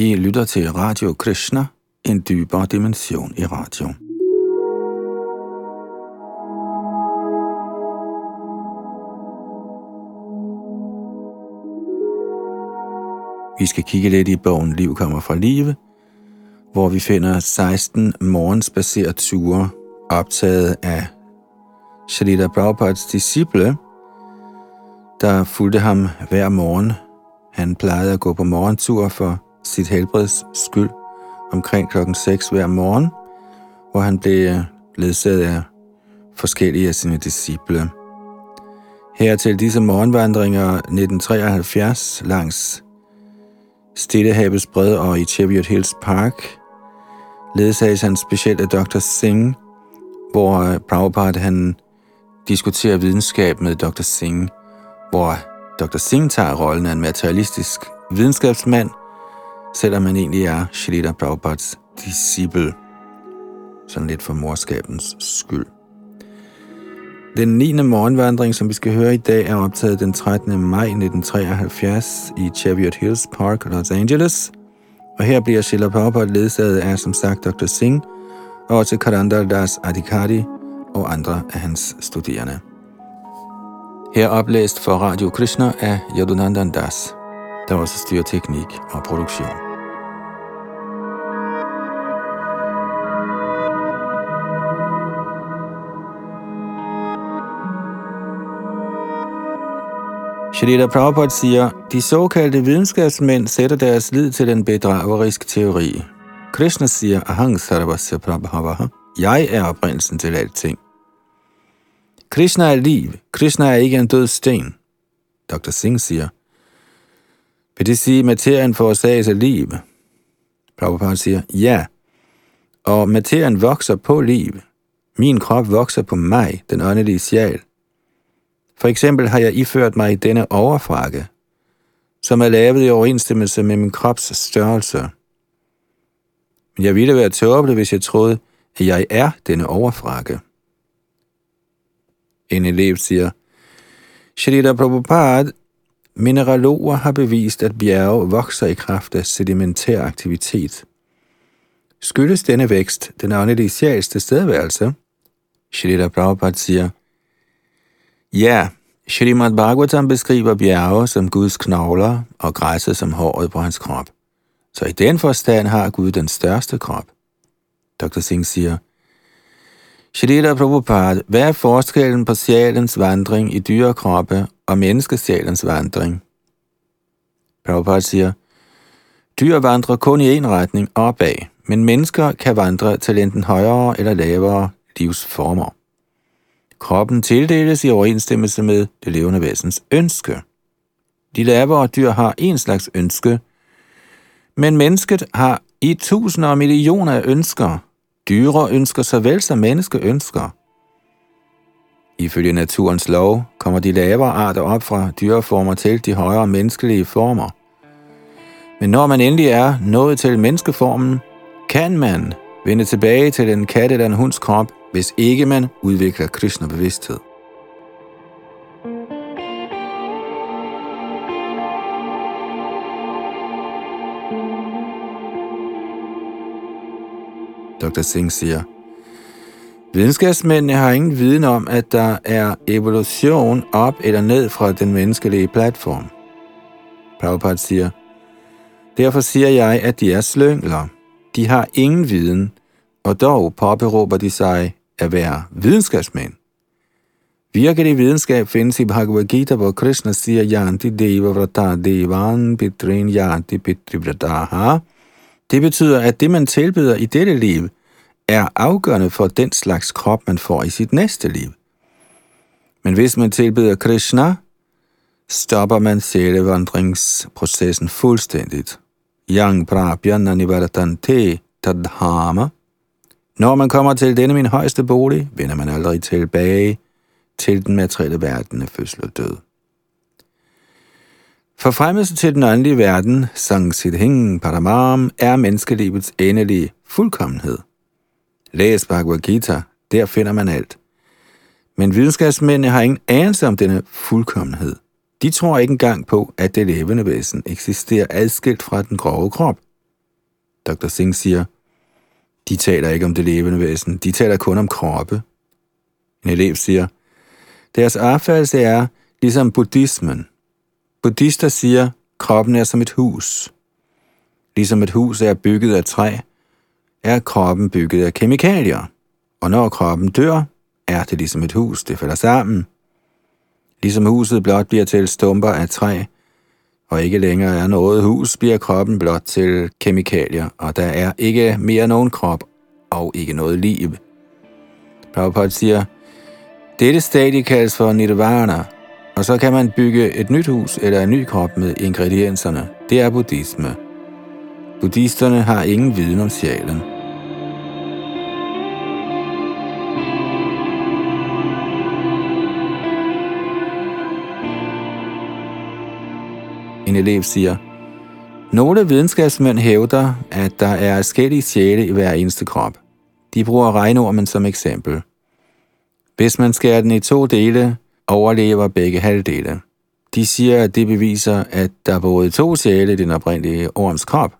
I lytter til Radio Krishna, en dybere dimension i radio. Vi skal kigge lidt i bogen Liv kommer fra live, hvor vi finder 16 morgensbaserede ture optaget af Shalita Prabhupads disciple, der fulgte ham hver morgen. Han plejede at gå på morgentur for sit helbreds skyld omkring klokken 6 hver morgen, hvor han blev øh, ledsaget af forskellige af sine disciple. Her til disse morgenvandringer 1973 langs Stillehavets bred og i Cheviot Hills Park ledsages han specielt af Dr. Singh, hvor øh, Prabhupada han diskuterer videnskab med Dr. Singh, hvor Dr. Singh tager rollen af en materialistisk videnskabsmand, selvom han egentlig er Shalita Prabhupads disciple. Sådan lidt for morskabens skyld. Den 9. morgenvandring, som vi skal høre i dag, er optaget den 13. maj 1973 i Cheviot Hills Park, Los Angeles. Og her bliver Shalita Prabhupada ledsaget af, som sagt, Dr. Singh, og også Karandal Das Adhikari og andre af hans studerende. Her oplæst for Radio Krishna af Yadunandan Das, der også styrer teknik og produktion. Shalita Prabhupada siger, de såkaldte videnskabsmænd sætter deres lid til den bedrageriske teori. Krishna siger, Ahang Sarvasya Prabhavaha, jeg er oprindelsen til alting. Krishna er liv. Krishna er ikke en død sten. Dr. Singh siger, vil det sige, at materien forårsages af liv? Prabhupada siger, ja. Og materien vokser på liv. Min krop vokser på mig, den åndelige sjæl. For eksempel har jeg iført mig denne overfrakke, som er lavet i overensstemmelse med min krops størrelse. Men jeg ville være tåbelig, hvis jeg troede, at jeg er denne overfrakke. En elev siger, Shrita Prabhupada, mineraloger har bevist, at bjerge vokser i kraft af sedimentær aktivitet. Skyldes denne vækst den åndelige sjæls tilstedeværelse? Shrita Prabhupada siger, Ja, Srimad Bhagavatam beskriver bjerge som Guds knogler og græsset som håret på hans krop. Så i den forstand har Gud den største krop. Dr. Singh siger, Shrita Prabhupada, hvad er forskellen på sjælens vandring i dyrekroppe og menneskesjælens vandring? Prabhupada siger, dyr vandrer kun i en retning opad, men mennesker kan vandre til enten højere eller lavere livsformer. Kroppen tildeles i overensstemmelse med det levende væsens ønske. De lavere dyr har en slags ønske, men mennesket har i tusinder og millioner af ønsker. Dyre ønsker såvel som menneske ønsker. Ifølge naturens lov kommer de lavere arter op fra dyreformer til de højere menneskelige former. Men når man endelig er nået til menneskeformen, kan man vende tilbage til den katte eller en hunds krop hvis ikke man udvikler Krishna-bevidsthed. Dr. Singh siger, Videnskabsmændene har ingen viden om, at der er evolution op eller ned fra den menneskelige platform. Prabhupada siger, Derfor siger jeg, at de er slyngler. De har ingen viden, og dog påberåber de sig at være videnskabsmænd. Virkelig videnskab findes i Bhagavad Gita, hvor Krishna siger, Yanti Deva Vrata Devan Pitrin Yanti Pitri Vrataha. Det betyder, at det, man tilbyder i dette liv, er afgørende for den slags krop, man får i sit næste liv. Men hvis man tilbyder Krishna, stopper man sjælevandringsprocessen fuldstændigt. Yang prabhyana nivartante tadhama – når man kommer til denne min højeste bolig, vender man aldrig tilbage til den materielle verden af fødsel og død. Forfremmelse til den åndelige verden, Sang Siddhing Paramam, er menneskelivets endelige fuldkommenhed. Læs Bhagavad Gita, der finder man alt. Men videnskabsmændene har ingen anelse om denne fuldkommenhed. De tror ikke engang på, at det levende væsen eksisterer adskilt fra den grove krop. Dr. Singh siger, de taler ikke om det levende væsen, de taler kun om kroppe. En elev siger, deres opfattelse er ligesom buddhismen. Buddhister siger, kroppen er som et hus. Ligesom et hus er bygget af træ, er kroppen bygget af kemikalier. Og når kroppen dør, er det ligesom et hus, det falder sammen. Ligesom huset blot bliver til stumper af træ, og ikke længere er noget hus, bliver kroppen blot til kemikalier, og der er ikke mere nogen krop og ikke noget liv. Prabhupada siger, dette stadie kaldes for nirvana, og så kan man bygge et nyt hus eller en ny krop med ingredienserne. Det er buddhisme. Buddhisterne har ingen viden om sjælen. En elev siger, nogle videnskabsmænd hævder, at der er forskellige sjæle i hver eneste krop. De bruger regnormen som eksempel. Hvis man skærer den i to dele, overlever begge halvdele. De siger, at det beviser, at der er både to sjæle i den oprindelige orms krop.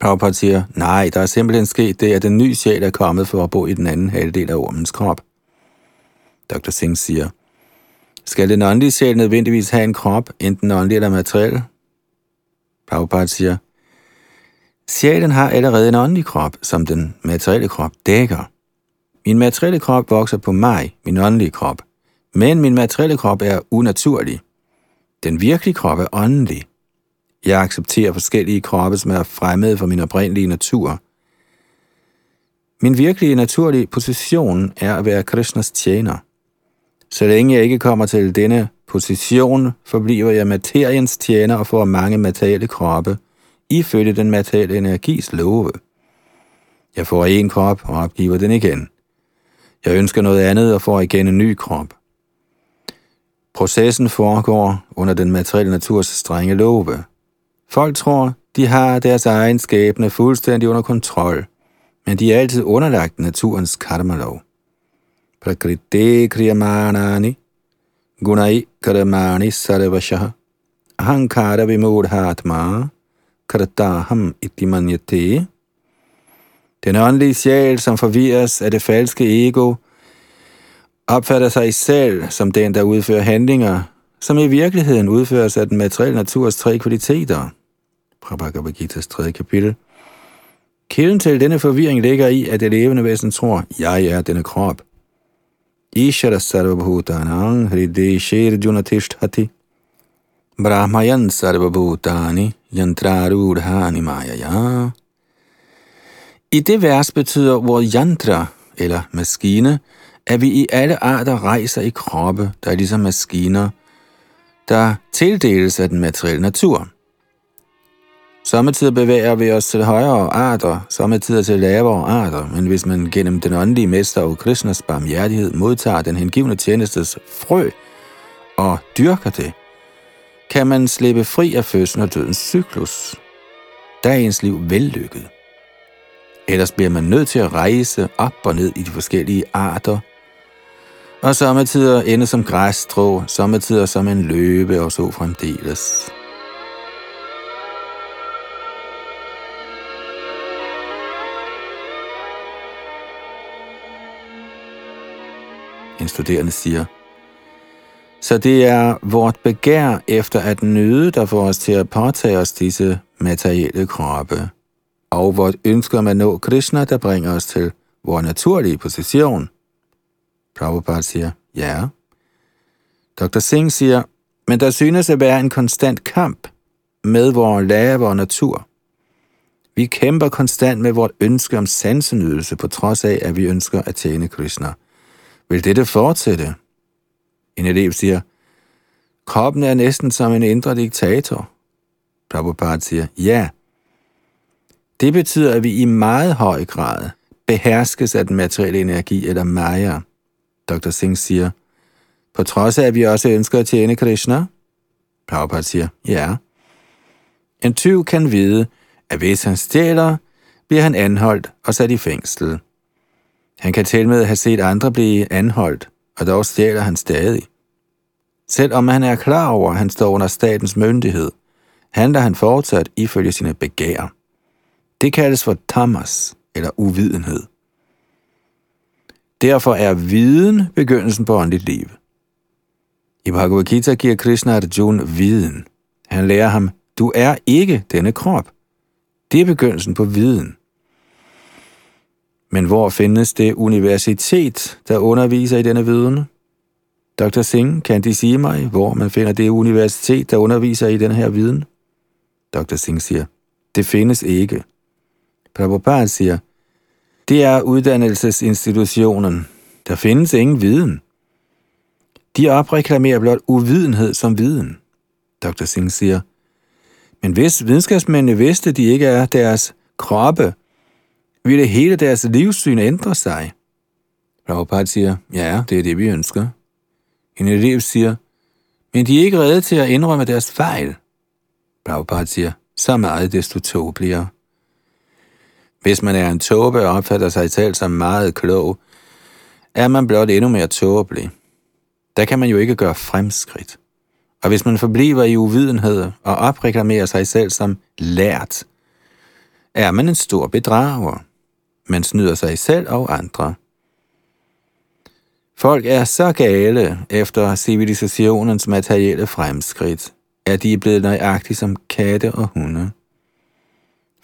Prabhupada siger, nej, der er simpelthen sket det, at den nye sjæl er kommet for at bo i den anden halvdel af ormens krop. Dr. Singh siger, skal den åndelige sjæl nødvendigvis have en krop, enten åndelig eller materiel? Prabhupada siger, sjælen har allerede en åndelig krop, som den materielle krop dækker. Min materielle krop vokser på mig, min åndelige krop. Men min materielle krop er unaturlig. Den virkelige krop er åndelig. Jeg accepterer forskellige kroppe, som er fremmede for min oprindelige natur. Min virkelige naturlige position er at være Krishnas tjener. Så længe jeg ikke kommer til denne position, forbliver jeg materiens tjener og får mange materielle kroppe, ifølge den materielle energis love. Jeg får en krop og opgiver den igen. Jeg ønsker noget andet og får igen en ny krop. Processen foregår under den materielle naturs strenge love. Folk tror, de har deres egen skæbne fuldstændig under kontrol, men de er altid underlagt naturens karma-lov. Prakriti kriyamanani gunai karamani sarvashaha ahankara vimodhatma iti manyate den åndelige sjæl, som forvirres af det falske ego, opfatter sig selv som den, der udfører handlinger, som i virkeligheden udføres af den materielle naturs tre kvaliteter. Fra Bhagavad Gita's tredje kapitel. Kilden til denne forvirring ligger i, at det levende væsen tror, jeg er denne krop. Ishara sarvabhutanam hrideshir junatishtati brahmayan sarvabhutani yantrarudhani mayaya i det vers betyder ordet yantra, eller maskine, at vi i alle arter rejser i kroppe, der er ligesom maskiner, der tildeles af den materielle natur. Samtidig bevæger vi os til højere arter, samtidig til lavere arter, men hvis man gennem den åndelige mester og Krishnas barmhjertighed modtager den hengivne tjenestes frø og dyrker det, kan man slippe fri af fødslen og dødens cyklus. Der er ens liv vellykket. Ellers bliver man nødt til at rejse op og ned i de forskellige arter, og samtidig ende som græsstrå, samtidig som en løbe og så fremdeles. En studerende siger, så det er vort begær efter at nyde, der får os til at påtage os disse materielle kroppe og vort ønske om at nå Krishna, der bringer os til vores naturlige position. Prabhupada siger, ja. Dr. Singh siger, men der synes at være en konstant kamp med vores lavere natur. Vi kæmper konstant med vort ønske om sansenydelse, på trods af, at vi ønsker at tjene Krishna. Vil dette fortsætte? En elev siger, kroppen er næsten som en indre diktator. Prabhupada siger, ja, det betyder, at vi i meget høj grad beherskes af den materielle energi eller maya. Dr. Singh siger, på trods af, at vi også ønsker at tjene Krishna? Prabhupada siger, ja. En tyv kan vide, at hvis han stjæler, bliver han anholdt og sat i fængsel. Han kan til med have set andre blive anholdt, og dog stjæler han stadig. Selvom han er klar over, at han står under statens myndighed, handler han fortsat ifølge sine begær. Det kaldes for tamas, eller uvidenhed. Derfor er viden begyndelsen på åndeligt liv. I Bhagavad Gita giver Krishna Arjuna viden. Han lærer ham, du er ikke denne krop. Det er begyndelsen på viden. Men hvor findes det universitet, der underviser i denne viden? Dr. Singh, kan de sige mig, hvor man finder det universitet, der underviser i den her viden? Dr. Singh siger, det findes ikke. Prabhupada siger, det er uddannelsesinstitutionen. Der findes ingen viden. De opreklamerer blot uvidenhed som viden. Dr. Singh siger, men hvis videnskabsmændene vidste, de ikke er deres kroppe, ville hele deres livssyn ændre sig. Prabhupada siger, ja, det er det, vi ønsker. En elev siger, men de er ikke redde til at indrømme deres fejl. Prabhupada siger, så meget desto tåbeligere. Hvis man er en tåbe og opfatter sig selv som meget klog, er man blot endnu mere tåbelig. Der kan man jo ikke gøre fremskridt. Og hvis man forbliver i uvidenhed og opreklamerer sig selv som lært, er man en stor bedrager. Man snyder sig selv og andre. Folk er så gale efter civilisationens materielle fremskridt, at de er blevet nøjagtige som katte og hunde.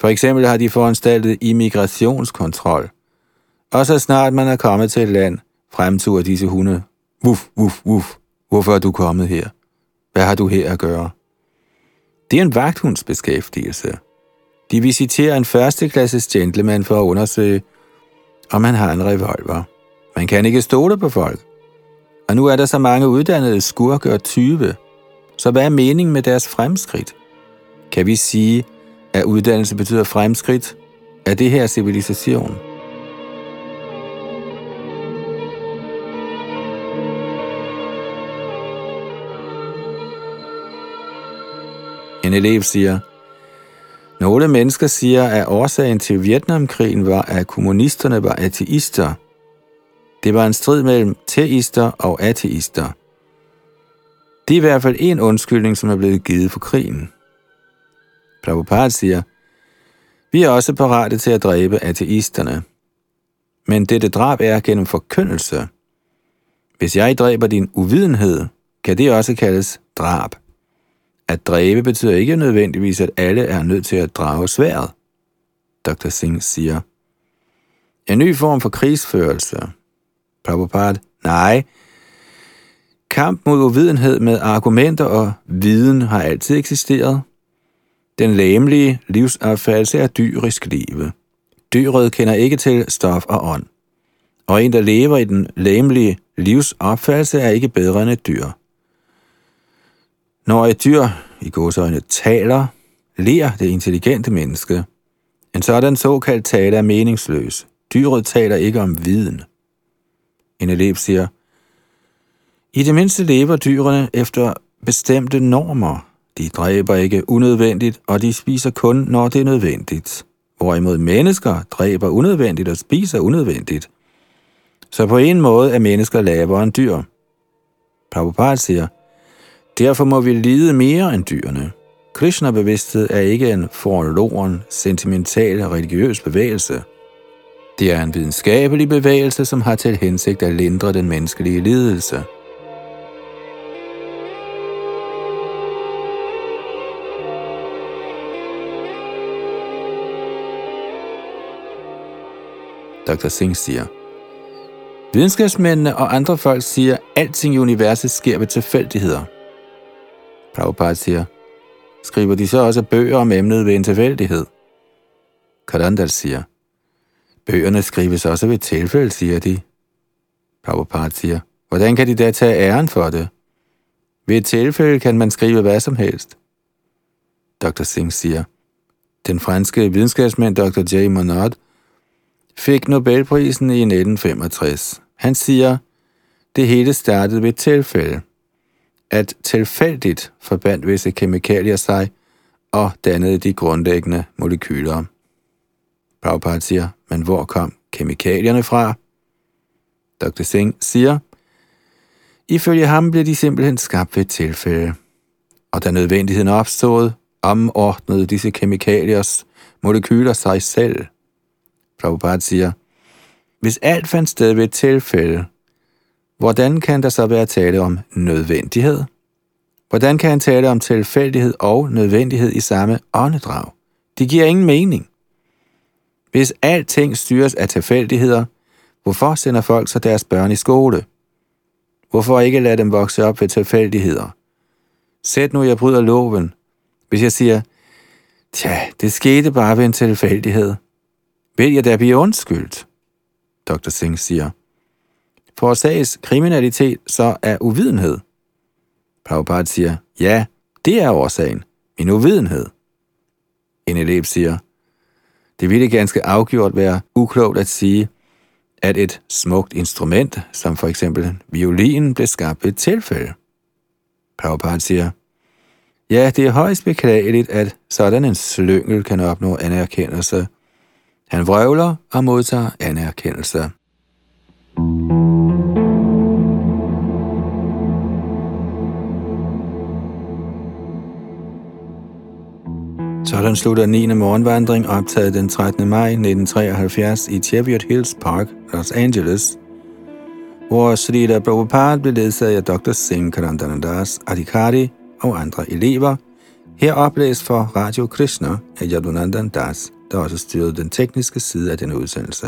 For eksempel har de foranstaltet immigrationskontrol, og så snart man er kommet til et land, fremturer disse hunde. Wuff, wuff, wuff. Hvorfor er du kommet her? Hvad har du her at gøre? Det er en vagthundsbeskæftigelse. De visiterer en førsteklasses gentleman for at undersøge, om han har en revolver. Man kan ikke stole på folk. Og nu er der så mange uddannede skurke og tyve. Så hvad er meningen med deres fremskridt? Kan vi sige, at uddannelse betyder fremskridt? Er det her civilisation? En elev siger, nogle mennesker siger, at årsagen til Vietnamkrigen var, at kommunisterne var ateister. Det var en strid mellem teister og ateister. Det er i hvert fald en undskyldning, som er blevet givet for krigen. Prabhupada siger, vi er også parate til at dræbe ateisterne. Men dette drab er gennem forkyndelse. Hvis jeg dræber din uvidenhed, kan det også kaldes drab. At dræbe betyder ikke nødvendigvis, at alle er nødt til at drage sværet. Dr. Singh siger. En ny form for krigsførelse. Prabhupada, nej. Kamp mod uvidenhed med argumenter og viden har altid eksisteret. Den læmelige livsopfattelse er dyrisk live. Dyret kender ikke til stof og ånd. Og en, der lever i den læmelige livsopfattelse, er ikke bedre end et dyr. Når et dyr i godsøjne taler, ler det intelligente menneske. En sådan såkaldt tale er meningsløs. Dyret taler ikke om viden. En elev siger, i det mindste lever dyrene efter bestemte normer. De dræber ikke unødvendigt, og de spiser kun, når det er nødvendigt. Hvorimod mennesker dræber unødvendigt og spiser unødvendigt. Så på en måde er mennesker lavere end dyr. Prabhupada siger, Derfor må vi lide mere end dyrene. Krishna-bevidsthed er ikke en forloren, sentimental religiøs bevægelse. Det er en videnskabelig bevægelse, som har til hensigt at lindre den menneskelige lidelse. Dr. Singh siger, Videnskabsmændene og andre folk siger, at alting i universet sker ved tilfældigheder. Prabhupada siger, skriver de så også bøger om emnet ved en tilfældighed? Karandal siger, bøgerne skrives også ved tilfælde, siger de. Prabhupada siger, hvordan kan de da tage æren for det? Ved et tilfælde kan man skrive hvad som helst. Dr. Singh siger, den franske videnskabsmand Dr. J. Monod fik Nobelprisen i 1965. Han siger, det hele startede ved et tilfælde at tilfældigt forbandt visse kemikalier sig og dannede de grundlæggende molekyler. Prabhupada siger, men hvor kom kemikalierne fra? Dr. Singh siger, ifølge ham blev de simpelthen skabt ved et tilfælde. Og da nødvendigheden opstod, omordnede disse kemikaliers molekyler sig selv. Prabhupada siger, hvis alt fandt sted ved et tilfælde, hvordan kan der så være tale om nødvendighed? Hvordan kan han tale om tilfældighed og nødvendighed i samme åndedrag? Det giver ingen mening. Hvis alting styres af tilfældigheder, hvorfor sender folk så deres børn i skole? Hvorfor ikke lade dem vokse op ved tilfældigheder? Sæt nu, jeg bryder loven. Hvis jeg siger, tja, det skete bare ved en tilfældighed. Vil jeg da blive undskyldt? Dr. Singh siger. Forårsages kriminalitet så er uvidenhed? Prabhupada siger, ja, det er årsagen. Min uvidenhed. En elev siger, det ville ganske afgjort være uklogt at sige, at et smukt instrument, som for eksempel violinen, blev skabt ved et tilfælde. Prabhupada siger, ja, det er højst beklageligt, at sådan en slyngel kan opnå anerkendelse. Han vrøvler og modtager anerkendelse. Sådan slutter 9. morgenvandring optaget den 13. maj 1973 i Cheviot Hills Park, Los Angeles, hvor Srila Prabhupada blev ledsaget af Dr. Singh Karandanandas Adhikari og andre elever, her oplæst for Radio Krishna af Yadunandan Das, der også styrede den tekniske side af denne udsendelse.